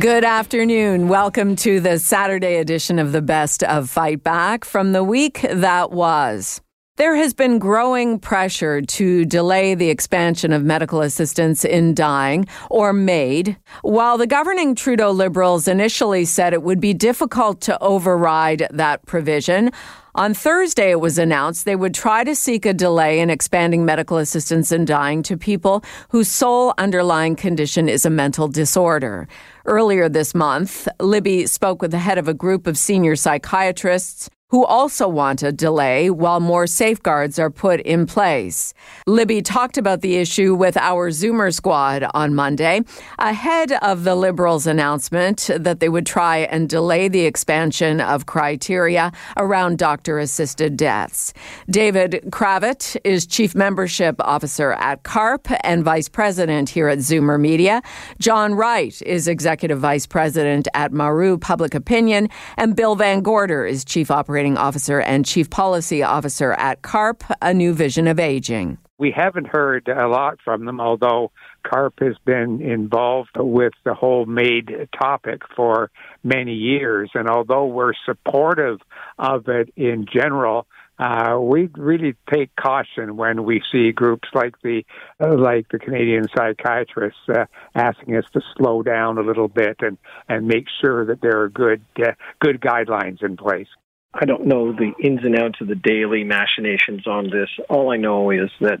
Good afternoon. Welcome to the Saturday edition of the Best of Fight Back from the week that was. There has been growing pressure to delay the expansion of medical assistance in dying, or MAID. While the governing Trudeau Liberals initially said it would be difficult to override that provision, on Thursday, it was announced they would try to seek a delay in expanding medical assistance in dying to people whose sole underlying condition is a mental disorder. Earlier this month, Libby spoke with the head of a group of senior psychiatrists who also want a delay while more safeguards are put in place. Libby talked about the issue with our Zoomer squad on Monday, ahead of the Liberals' announcement that they would try and delay the expansion of criteria around doctor assisted deaths. David Kravitz is Chief Membership Officer at CARP and Vice President here at Zoomer Media. John Wright is Executive Vice President at Maru Public Opinion, and Bill Van Gorder is Chief Operating Operating Officer and Chief Policy Officer at CARP, A New Vision of Aging. We haven't heard a lot from them, although CARP has been involved with the whole MAID topic for many years. And although we're supportive of it in general, uh, we really take caution when we see groups like the uh, like the Canadian psychiatrists uh, asking us to slow down a little bit and and make sure that there are good uh, good guidelines in place. I don't know the ins and outs of the daily machinations on this. All I know is that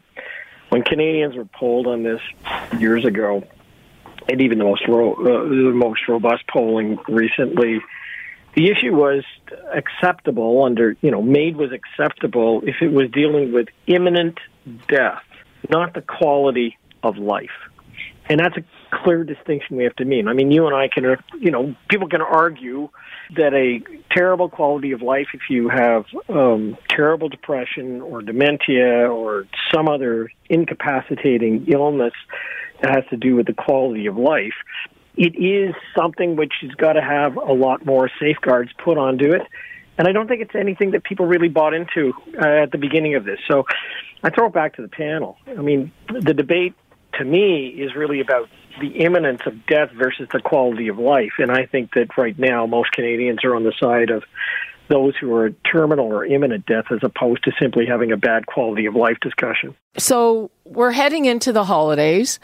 when Canadians were polled on this years ago, and even the most ro- uh, the most robust polling recently, the issue was acceptable under you know MAID was acceptable if it was dealing with imminent death, not the quality of life, and that's a clear distinction we have to mean. I mean, you and I can you know people can argue that a terrible quality of life if you have um, terrible depression or dementia or some other incapacitating illness that has to do with the quality of life. It is something which has got to have a lot more safeguards put onto it. And I don't think it's anything that people really bought into uh, at the beginning of this. So I throw it back to the panel. I mean, the debate to me is really about the imminence of death versus the quality of life. And I think that right now most Canadians are on the side of those who are at terminal or imminent death as opposed to simply having a bad quality of life discussion. So we're heading into the holidays.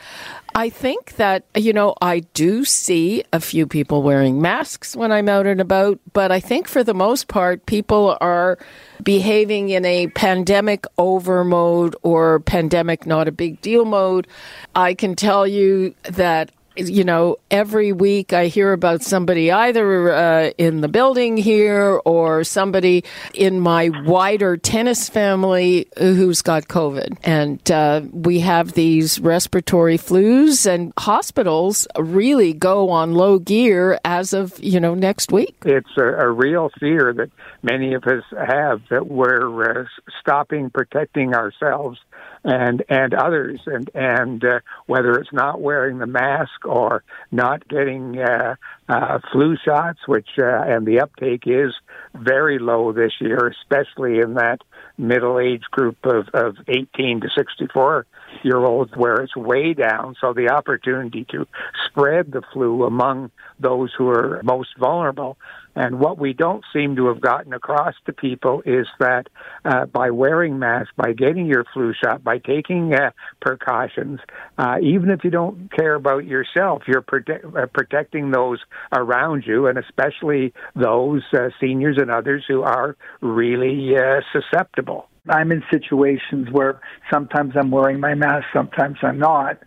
I think that, you know, I do see a few people wearing masks when I'm out and about, but I think for the most part, people are behaving in a pandemic over mode or pandemic not a big deal mode. I can tell you that you know, every week I hear about somebody either uh, in the building here or somebody in my wider tennis family who's got COVID. And uh, we have these respiratory flus, and hospitals really go on low gear as of, you know, next week. It's a, a real fear that many of us have that we're uh, stopping protecting ourselves and and others and and uh, whether it's not wearing the mask or not getting uh, uh, flu shots which uh, and the uptake is very low this year especially in that middle age group of of 18 to 64 year olds where it's way down so the opportunity to spread the flu among those who are most vulnerable and what we don't seem to have gotten across to people is that uh, by wearing masks, by getting your flu shot, by taking uh, precautions, uh, even if you don't care about yourself, you're prote- uh, protecting those around you, and especially those uh, seniors and others who are really uh, susceptible. I'm in situations where sometimes I'm wearing my mask, sometimes I'm not.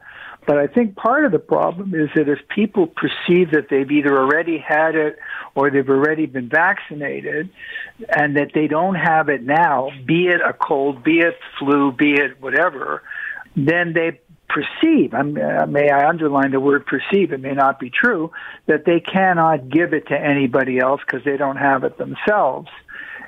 But I think part of the problem is that if people perceive that they've either already had it or they've already been vaccinated and that they don't have it now, be it a cold, be it flu, be it whatever, then they perceive, uh, may I underline the word perceive, it may not be true, that they cannot give it to anybody else because they don't have it themselves.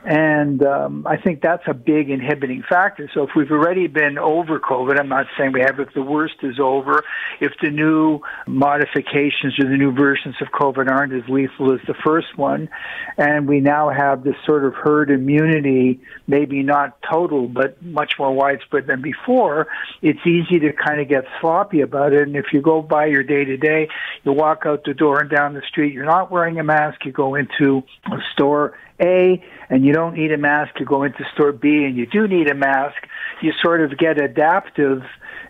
And um, I think that's a big inhibiting factor. So if we've already been over COVID, I'm not saying we have, if the worst is over, if the new modifications or the new versions of COVID aren't as lethal as the first one, and we now have this sort of herd immunity, maybe not total, but much more widespread than before, it's easy to kind of get sloppy about it. And if you go by your day to day, you walk out the door and down the street, you're not wearing a mask, you go into a store a and you don't need a mask, you go into store B and you do need a mask, you sort of get adaptive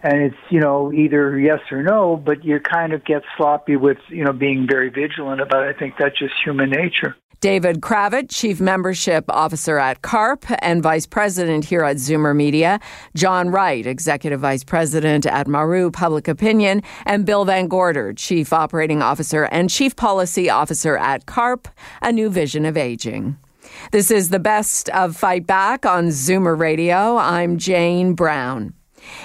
and it's, you know, either yes or no, but you kind of get sloppy with, you know, being very vigilant about it. I think that's just human nature. David Kravitz, Chief Membership Officer at CARP and Vice President here at Zoomer Media, John Wright, Executive Vice President at Maru Public Opinion, and Bill Van Gorder, Chief Operating Officer and Chief Policy Officer at CARP, A New Vision of Aging. This is the best of Fight Back on Zoomer Radio. I'm Jane Brown.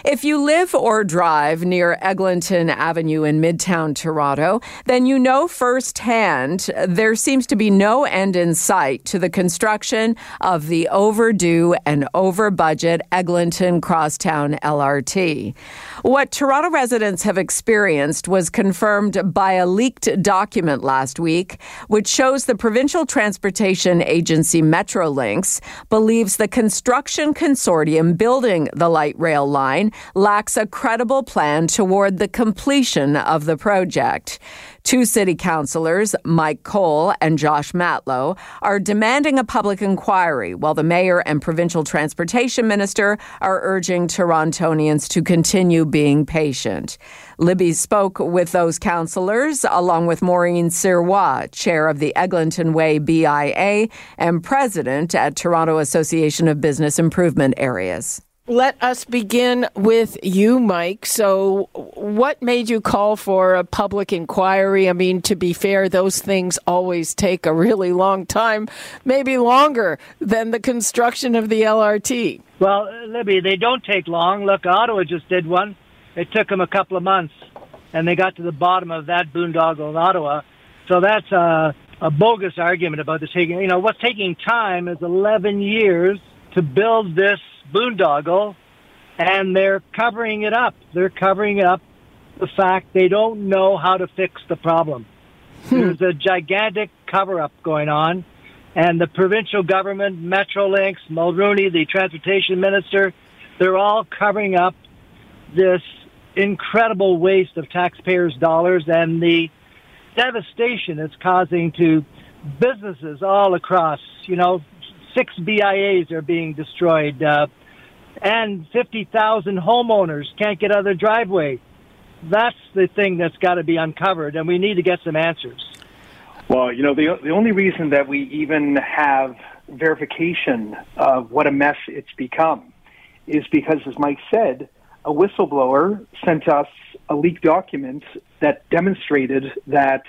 If you live or drive near Eglinton Avenue in Midtown Toronto, then you know firsthand there seems to be no end in sight to the construction of the overdue and over budget Eglinton Crosstown LRT. What Toronto residents have experienced was confirmed by a leaked document last week, which shows the provincial transportation agency Metrolinx believes the construction consortium building the light rail line lacks a credible plan toward the completion of the project. Two city councillors, Mike Colle and Josh Matlow, are demanding a public inquiry, while the mayor and provincial transportation minister are urging Torontonians to continue being patient. Libby spoke with those councillors, along with Maureen Sirois, chair of the Eglinton Way BIA and president at Toronto Association of Business Improvement Areas let us begin with you, Mike. So, what made you call for a public inquiry? I mean, to be fair, those things always take a really long time, maybe longer than the construction of the LRT. Well, Libby, they don't take long. Look, Ottawa just did one. It took them a couple of months, and they got to the bottom of that boondoggle in Ottawa. So that's a, a bogus argument about this taking. You know, what's taking time is 11 years to build this boondoggle, and they're covering it up. They're covering up the fact they don't know how to fix the problem. Hmm. There's a gigantic cover up going on, and the provincial government, Metrolinx, Mulroney, the transportation minister, they're all covering up this incredible waste of taxpayers' dollars and the devastation it's causing to businesses all across. You know, six BIAs are being destroyed. Uh, and 50,000 homeowners can't get out of their driveway. That's the thing that's got to be uncovered, and we need to get some answers. Well, you know, the, the only reason that we even have verification of what a mess it's become is because, as Mike said, a whistleblower sent us a leaked document that demonstrated that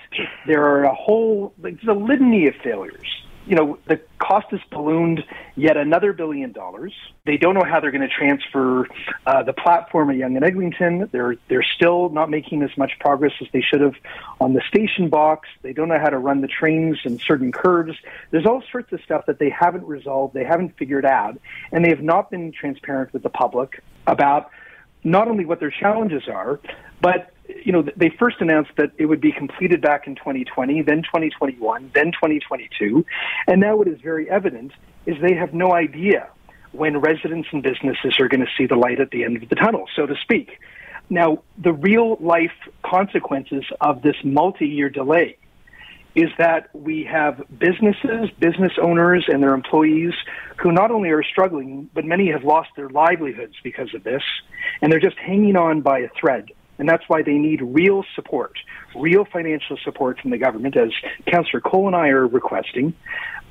there are a whole, like, there's a litany of failures you know, the cost has ballooned yet another billion dollars. They don't know how they're going to transfer uh, the platform at Yonge and Eglinton. They're they're still not making as much progress as they should have on the station box. They don't know how to run the trains in certain curves. There's all sorts of stuff that they haven't resolved. They haven't figured out, and they have not been transparent with the public about not only what their challenges are, but you know, they first announced that it would be completed back in 2020, then 2021, then 2022, and now what is very evident is they have no idea when residents and businesses are going to see the light at the end of the tunnel, so to speak. Now, the real life consequences of this multi-year delay is that we have businesses, business owners, and their employees who not only are struggling, but many have lost their livelihoods because of this, and they're just hanging on by a thread. And that's why they need real support, real financial support from the government, as Councillor Colle and I are requesting,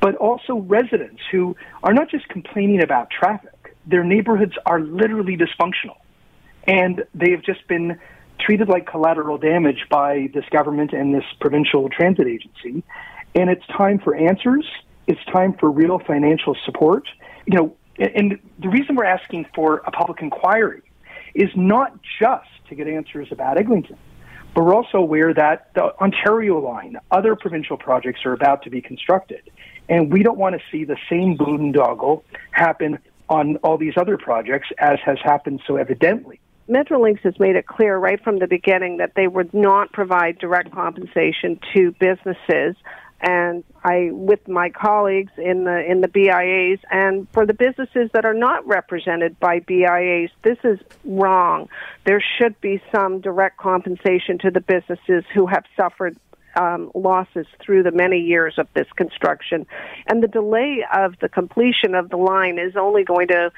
but also residents who are not just complaining about traffic. Their neighborhoods are literally dysfunctional. And they have just been treated like collateral damage by this government and this provincial transit agency. And it's time for answers. It's time for real financial support. You know, and the reason we're asking for a public inquiry is not just to get answers about Eglinton. But we're also aware that the Ontario line, other provincial projects are about to be constructed. And we don't want to see the same boondoggle happen on all these other projects as has happened so evidently. Metrolinx has made it clear right from the beginning that they would not provide direct compensation to businesses and I with my colleagues in the in the BIAs and for the businesses that are not represented by BIAs this is wrong. There should be some direct compensation to the businesses who have suffered um, losses through the many years of this construction. And the delay of the completion of the line is only going to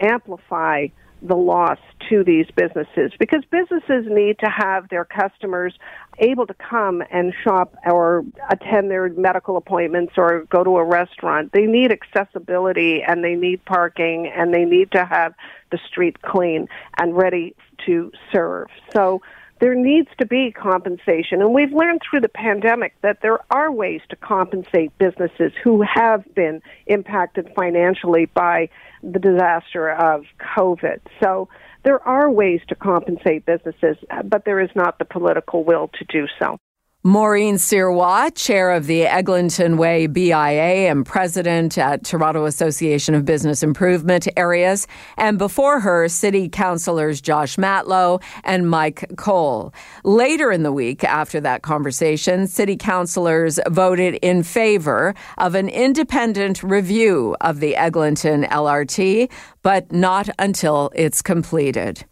amplify the loss to these businesses because businesses need to have their customers able to come and shop or attend their medical appointments or go to a restaurant. They need accessibility and they need parking and they need to have the street clean and ready to serve. So there needs to be compensation. And we've learned through the pandemic that there are ways to compensate businesses who have been impacted financially by the disaster of COVID. So there are ways to compensate businesses, but there is not the political will to do so. Maureen Sirois, chair of the Eglinton Way BIA and president at Toronto Association of Business Improvement Areas, and before her, city councillors Josh Matlow and Mike Colle. Later in the week, after that conversation, city councillors voted in favor of an independent review of the Eglinton LRT, but not until it's completed.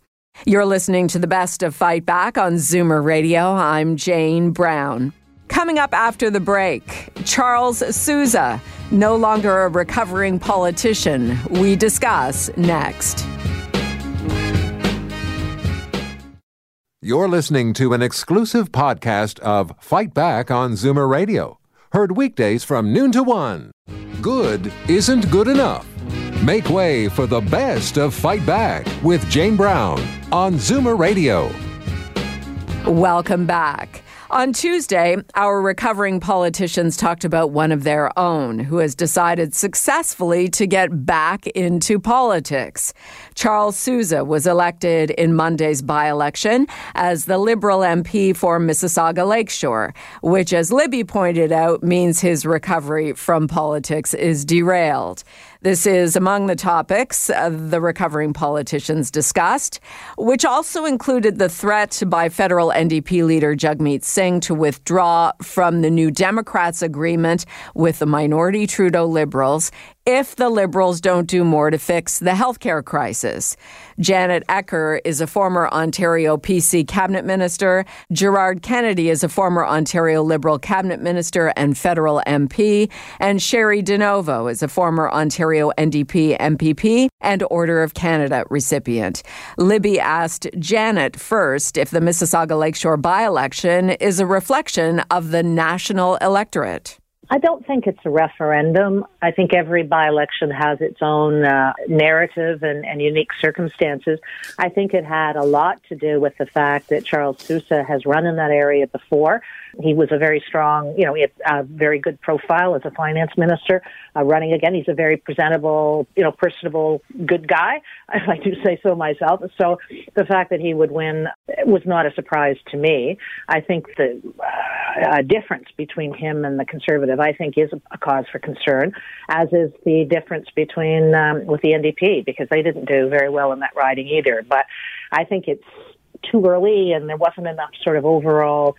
You're listening to the best of Fight Back on Zoomer Radio. I'm Jane Brown. Coming up after the break, Charles Sousa, no longer a recovering politician. We discuss next. You're listening to an exclusive podcast of Fight Back on Zoomer Radio. Heard weekdays from noon to one. Good isn't good enough. Make way for the best of Fight Back with Jane Brown on Zoomer Radio. Welcome back. On Tuesday, our recovering politicians talked about one of their own who has decided successfully to get back into politics. Charles Sousa was elected in Monday's by election as the Liberal MP for Mississauga Lakeshore, which, as Libby pointed out, means his recovery from politics is derailed. This is among the topics the recovering politicians discussed, which also included the threat by federal NDP leader Jagmeet Singh to withdraw from the New Democrats agreement with the minority Trudeau Liberals if the Liberals don't do more to fix the healthcare crisis. Janet Ecker is a former Ontario PC cabinet minister. Gerard Kennedy is a former Ontario Liberal cabinet minister and federal MP. And Cheri DiNovo is a former Ontario NDP MPP and Order of Canada recipient. Libby asked Janet first if the Mississauga Lakeshore by election is a reflection of the national electorate. I don't think it's a referendum. I think every by election has its own uh, narrative and, and, unique circumstances. I think it had a lot to do with the fact that Charles Sousa has run in that area before. He was a very strong, you know, he had a very good profile as a finance minister. Uh, running again, he's a very presentable, you know, personable, good guy. If I do say so myself. So the fact that he would win was not a surprise to me. I think the uh, difference between him and the conservative, I think, is a cause for concern, as is the difference between um, with the NDP because they didn't do very well in that riding either. But I think it's too early, and there wasn't enough sort of overall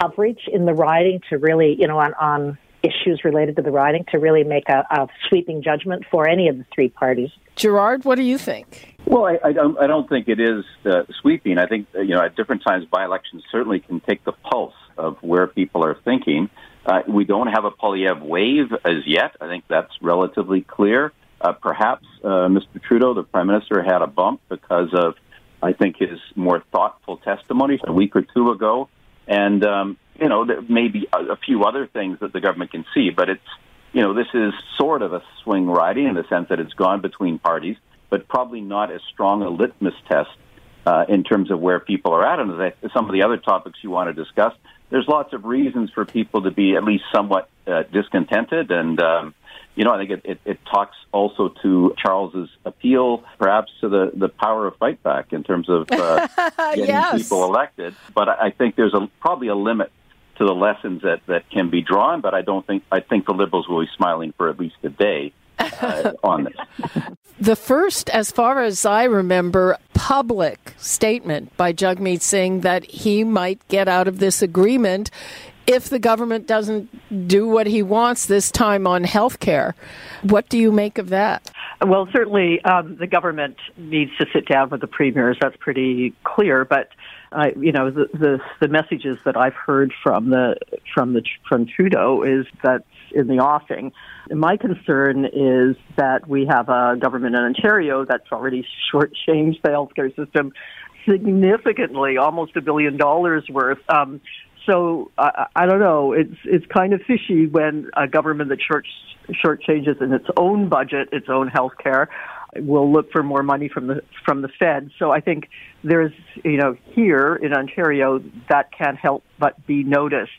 coverage in the riding to really, you know, on, on issues related to the riding to really make a, a sweeping judgment for any of the three parties. Gerard, what do you think? Well, I, I don't. I don't think it is uh, sweeping. I think uh, you know at different times by-elections certainly can take the pulse of where people are thinking. Uh, we don't have a Poilievre wave as yet. I think that's relatively clear. Uh, perhaps uh, Mr. Trudeau, the Prime Minister, had a bump because of, I think, his more thoughtful testimony a week or two ago. And, um, you know, there may be a, few other things that the government can see, but it's, you know, this is sort of a swing riding in the sense that it's gone between parties, but probably not as strong a litmus test uh, in terms of where people are at. And as some of the other topics you want to discuss, there's lots of reasons for people to be at least somewhat uh, discontented and, um, you know, I think it, it, it, talks also to Charles's appeal, perhaps to the, the power of fight back in terms of uh, getting yes. people elected. But I think there's a, probably a limit to the lessons that, that can be drawn, but I don't think I think the Liberals will be smiling for at least a day uh, on this. The first, as far as I remember, public statement by Jagmeet Singh that he might get out of this agreement if the government doesn't do what he wants this time on health care. What do you make of that? Well, certainly um, the government needs to sit down with the premiers. That's pretty clear. But I, you know, the, the the messages that I've heard from the from the from Trudeau is that in the offing. My concern is that we have a government in Ontario that's already shortchanged the healthcare system significantly, almost a billion dollars worth. Um, so I, I don't know. It's it's kind of fishy when a government that short shortchanges in its own budget, its own health care, will look for more money from the from the Fed. So I think there's you know here in Ontario that can't help but be noticed.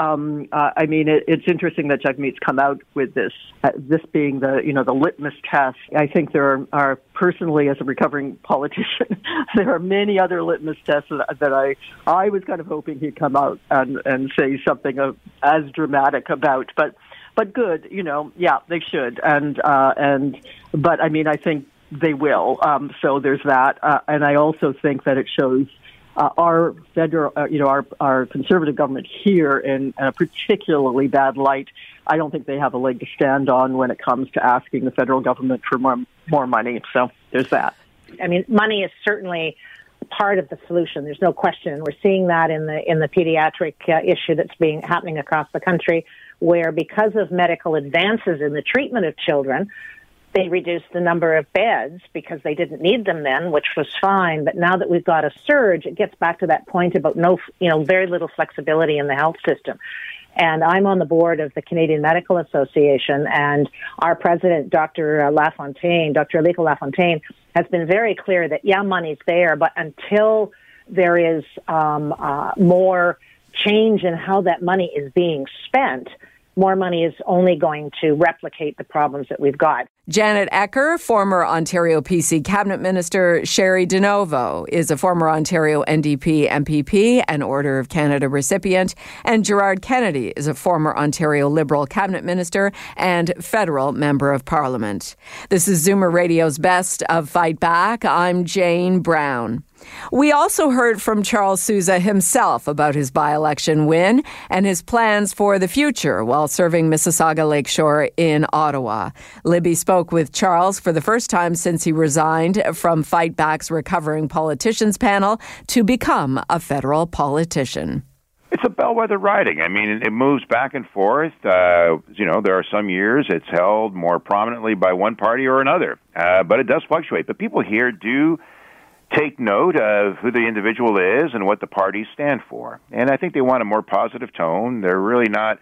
Um, uh, I mean, it, it's interesting that Jagmeet's come out with this, uh, this being the you know the litmus test. I think there are, are personally, as a recovering politician, there are many other litmus tests that, that I I was kind of hoping he'd come out and and say something of, as dramatic about, but but good, you know, yeah, they should, and uh, and but I mean, I think they will. Um, so there's that, uh, and I also think that it shows uh, our federal, uh, you know, our our conservative government here in a particularly bad light. I don't think they have a leg to stand on when it comes to asking the federal government for more more money. So there's that. I mean, money is certainly part of the solution. There's no question. We're seeing that in the in the pediatric uh, issue that's being happening across the country, where because of medical advances in the treatment of children, they reduced the number of beds because they didn't need them then, which was fine. But now that we've got a surge, it gets back to that point about no, you know, very little flexibility in the health system. And I'm on the board of the Canadian Medical Association, and our president, Dr. Lafontaine, Dr. Alika Lafontaine, has been very clear that yeah, money's there, but until there is um, uh, more change in how that money is being spent, more money is only going to replicate the problems that we've got. Janet Ecker, former Ontario PC cabinet minister, Cheri DiNovo is a former Ontario NDP MPP and Order of Canada recipient, and Gerard Kennedy is a former Ontario Liberal cabinet minister and federal member of parliament. This is Zoomer Radio's Best of Fight Back. I'm Jane Brown. We also heard from Charles Sousa himself about his by election win and his plans for the future while serving Mississauga Lakeshore in Ottawa. Libby spoke with Charles for the first time since he resigned from Fight Back's Recovering Politicians panel to become a federal politician. It's a bellwether riding. I mean, it moves back and forth. Uh, you know, there are some years it's held more prominently by one party or another, uh, but it does fluctuate. But people here do take note of who the individual is and what the parties stand for. And I think they want a more positive tone. They're really not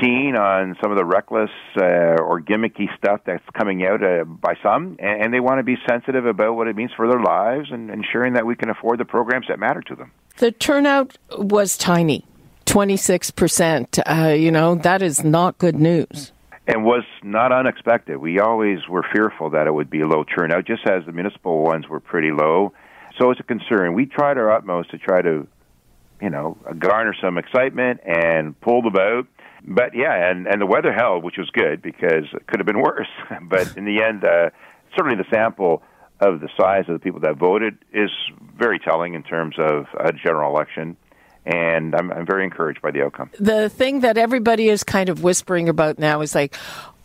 keen on some of the reckless uh, or gimmicky stuff that's coming out uh, by some, and, and they want to be sensitive about what it means for their lives and ensuring that we can afford the programs that matter to them. The turnout was tiny. 26%. Uh, you know, that is not good news and was not unexpected. We always were fearful that it would be a low turnout, just as the municipal ones were pretty low. So it's a concern. We tried our utmost to try to, you know, garner some excitement and pull the boat. But yeah, and and the weather held, which was good because it could have been worse. but in the end, uh, certainly the sample of the size of the people that voted is very telling in terms of a general election and I'm, I'm very encouraged by the outcome. The thing that everybody is kind of whispering about now is like,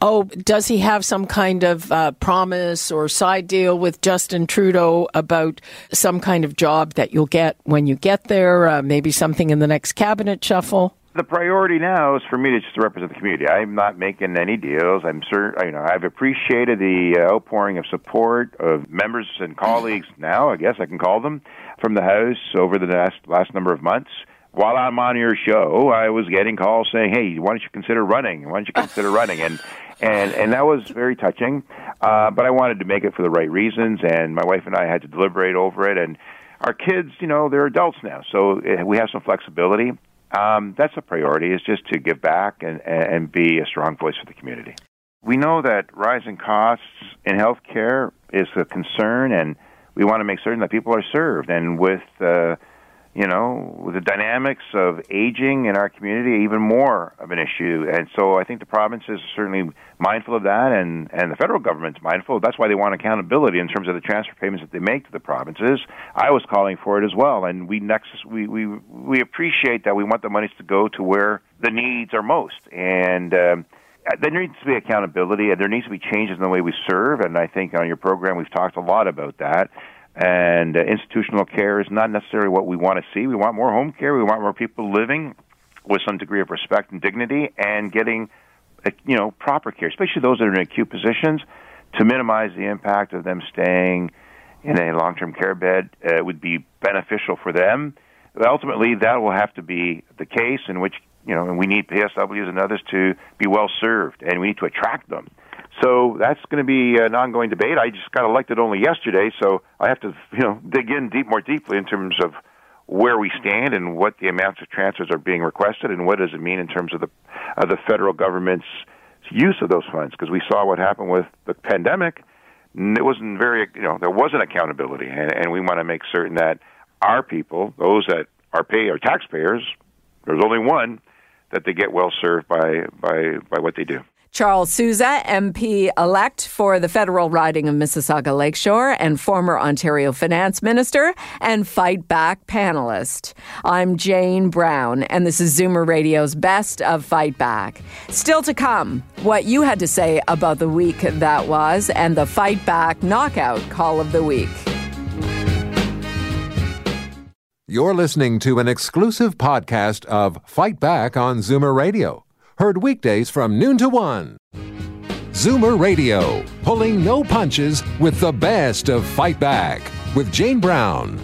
oh, does he have some kind of uh, promise or side deal with Justin Trudeau about some kind of job that you'll get when you get there? Uh, maybe something in the next cabinet shuffle. The priority now is for me to just represent the community. I'm not making any deals. I'm certain, you know, I've appreciated the uh, outpouring of support of members and colleagues. Now, I guess I can call them from the House over the last last number of months while I'm on your show, I was getting calls saying, "Hey, why don't you consider running? Why don't you consider running?" And and and that was very touching. Uh, but I wanted to make it for the right reasons, and my wife and I had to deliberate over it. And our kids, you know, they're adults now, so eh, we have some flexibility. Um, that's a priority is just to give back and and be a strong voice for the community. We know that rising costs in healthcare is a concern, and we want to make certain that people are served. And with uh, you know, with the dynamics of aging in our community even more of an issue. And so I think the provinces are certainly mindful of that, and, and the federal government's mindful. That's why they want accountability in terms of the transfer payments that they make to the provinces. I was calling for it as well, and we Nexus we we we appreciate that we want the monies to go to where the needs are most, and. Um, there needs to be accountability, and there needs to be changes in the way we serve. And I think on your program, we've talked a lot about that. And uh, institutional care is not necessarily what we want to see. We want more home care. We want more people living with some degree of respect and dignity and getting, uh, you know, proper care, especially those that are in acute positions, to minimize the impact of them staying in a long-term care bed uh, would be beneficial for them. Ultimately, that will have to be the case in which you know, and we need PSWs and others to be well served, and we need to attract them. So that's going to be an ongoing debate. I just got elected only yesterday, so I have to, you know, dig in deep more deeply in terms of where we stand and what the amounts of transfers are being requested, and what does it mean in terms of the the federal government's use of those funds. Because we saw what happened with the pandemic. It wasn't very, you know, there wasn't accountability, and, and we want to make certain that our people, those that are pay, our taxpayers, there's only one, that they get well served by by by what they do. Charles Sousa, MP elect for the federal riding of Mississauga Lakeshore and former Ontario finance minister and fight back panelist. I'm Jane Brown, and this is Zoomer Radio's Best of Fight Back. Still to come, what you had to say about the week that was and the Fight Back Knockout Call of the Week. You're listening to an exclusive podcast of Fight Back on Zoomer Radio, heard weekdays from noon to one. Zoomer Radio, pulling no punches with the best of Fight Back with Jane Brown.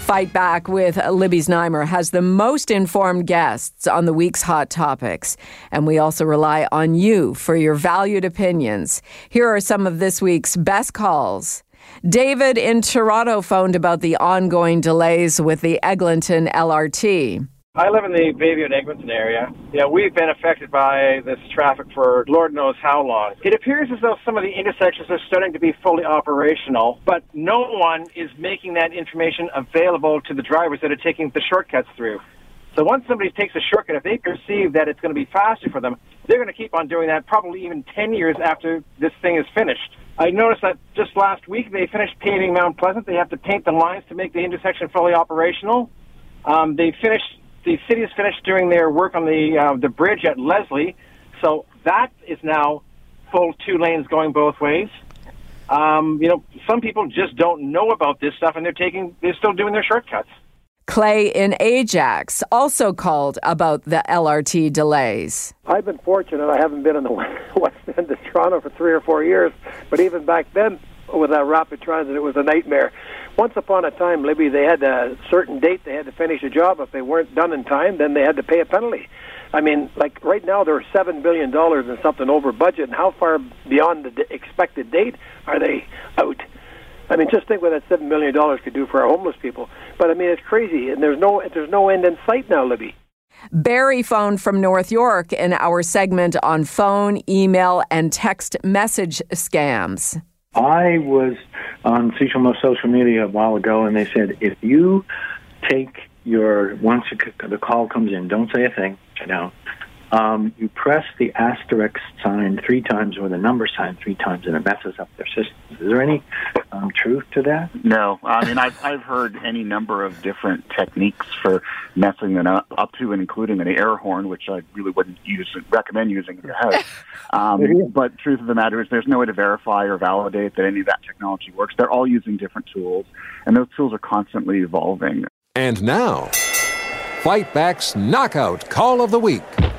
Fight Back with Libby Znaimer has the most informed guests on the week's hot topics. And we also rely on you for your valued opinions. Here are some of this week's best calls. David in Toronto phoned about the ongoing delays with the Eglinton LRT. I live in the Bayview and Eglinton area. Yeah, we've been affected by this traffic for Lord knows how long. It appears as though some of the intersections are starting to be fully operational, but no one is making that information available to the drivers that are taking the shortcuts through. So once somebody takes a shortcut, if they perceive that it's going to be faster for them, they're going to keep on doing that probably even 10 years after this thing is finished. I noticed that just last week they finished paving Mount Pleasant. They have to paint the lines to make the intersection fully operational. Um, they finished. The city has finished doing their work on the uh, the bridge at Leslie, so that is now full two lanes going both ways. Um, you know, some people just don't know about this stuff, and they're taking they're still doing their shortcuts. Clay in Ajax also called about the LRT delays. I've been fortunate. I haven't been in the West End of Toronto for three or four years, but even back then, with that rapid transit, it was a nightmare. Once upon a time, Libby, they had a certain date they had to finish a job. If they weren't done in time, then they had to pay a penalty. I mean, like right now, there are seven billion dollars and something over budget. And how far beyond the expected date are they out? I mean, just think what that seven million dollars could do for our homeless people. But I mean, it's crazy, and there's no there's no end in sight now, Libby. Barry phoned from North York in our segment on phone, email, and text message scams. I was on social social media a while ago, and they said if you take your once the call comes in, don't say a thing. You know, um, you press the asterisk sign three times or the number sign three times, and it messes up their systems. Is there any um, truth to that? No, I mean I've I've heard any number of different techniques for messing them up, up to and including an air horn, which I really wouldn't use recommend using in your house. Um, but truth of the matter is, there's no way to verify or validate that any of that technology works. They're all using different tools, and those tools are constantly evolving. And now, Fight Back's Knockout Call of the Week.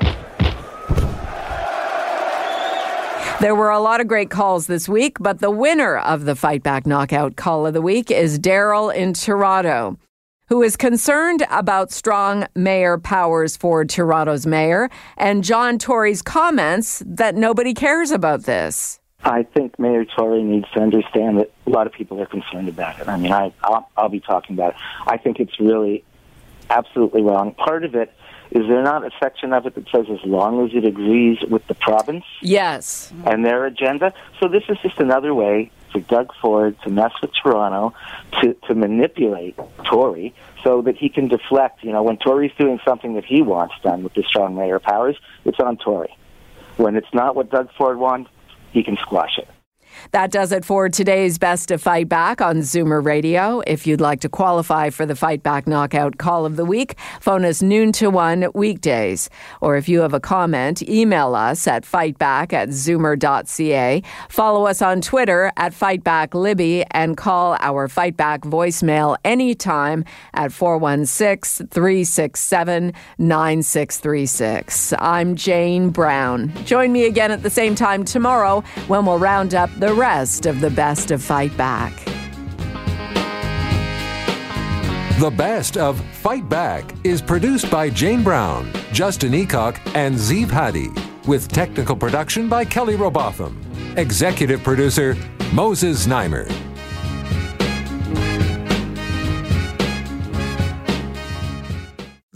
There were a lot of great calls this week, but the winner of the Fight Back Knockout Call of the Week is Daryl in Toronto, who is concerned about strong mayor powers for Toronto's mayor and John Tory's comments that nobody cares about this. I think Mayor Tory needs to understand that a lot of people are concerned about it. I mean, I, I'll, I'll be talking about it. I think it's really absolutely wrong. Part of it is there not a section of it that says as long as it agrees with the province? Yes. And their agenda? So this is just another way for Doug Ford to mess with Toronto, to, to manipulate Tory so that he can deflect. You know, when Tory's doing something that he wants done with the strong mayor powers, it's on Tory. When it's not what Doug Ford wants, he can squash it. That does it for today's Best of Fight Back on Zoomer Radio. If you'd like to qualify for the Fight Back Knockout Call of the Week, phone us noon to one weekdays. Or if you have a comment, email us at fightback at zoomer.ca. Follow us on Twitter at FightbackLibby and call our Fight Back voicemail anytime at 416 367 9636. I'm Jane Brown. Join me again at the same time tomorrow when we'll round up the rest of the best of Fight Back. The Best of Fight Back is produced by Jane Brown, Justin Eacock, and Zeev Hadi, with technical production by Kelly Robotham. Executive producer Moses Znaimer.